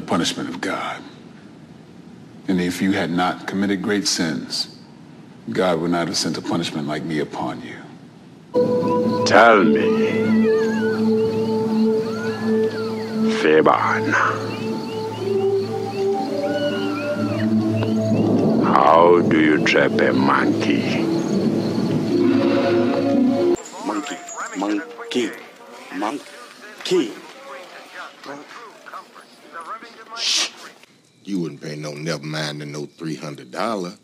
punishment of God. And if you had not committed great sins, God would not have sent a punishment like me upon you. Tell me, Theban, how do you trap a monkey? Monkey, monkey, monkey. You wouldn't pay no never mind than no three hundred dollar.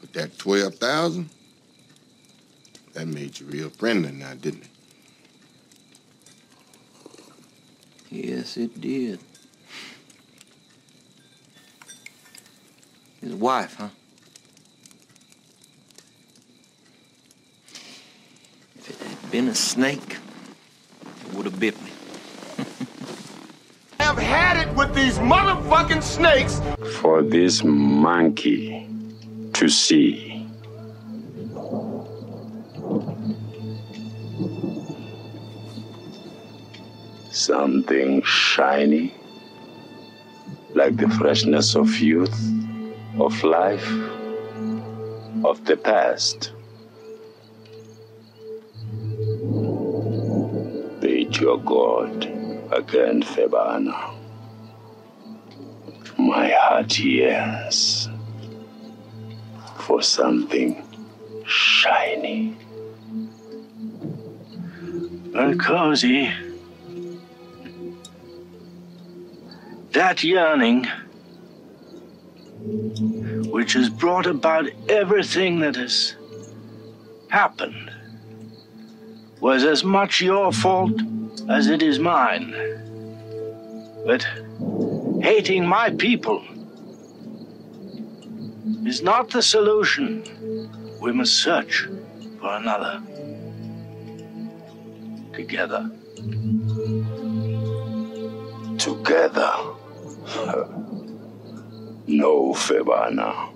But that twelve thousand, that made you real friendly now, didn't it? Yes, it did. His wife, huh? If it had been a snake, it would have bit me. With these motherfucking snakes. For this monkey to see. Something shiny, like the freshness of youth, of life, of the past. Your God again, Febana. My heart yearns for something shiny. and Cozy, that yearning, which has brought about everything that has happened, was as much your fault as it is mine. But hating my people is not the solution. We must search for another. Together. Together. No, Febana.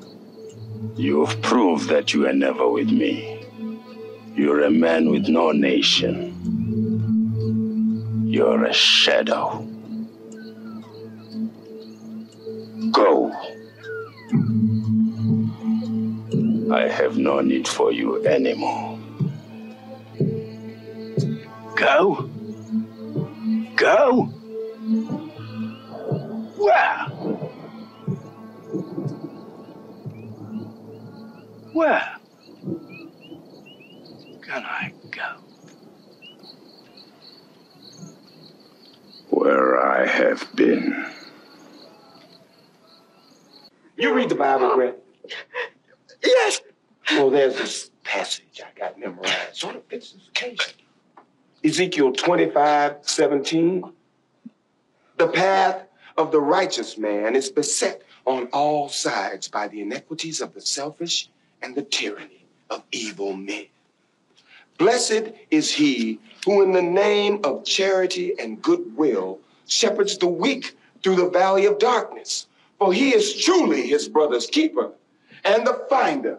You've proved that you are never with me. You're a man with no nation. You're a shadow. I have no need for you anymore. Go? Go? Where? Where can I go? Where I have been. You read the Bible, Brett? Well, there's this passage I got memorized. Sort of fits this occasion. Ezekiel 25, 17. The path of the righteous man is beset on all sides by the iniquities of the selfish and the tyranny of evil men. Blessed is he who, in the name of charity and goodwill, shepherds the weak through the valley of darkness. For he is truly his brother's keeper and the finder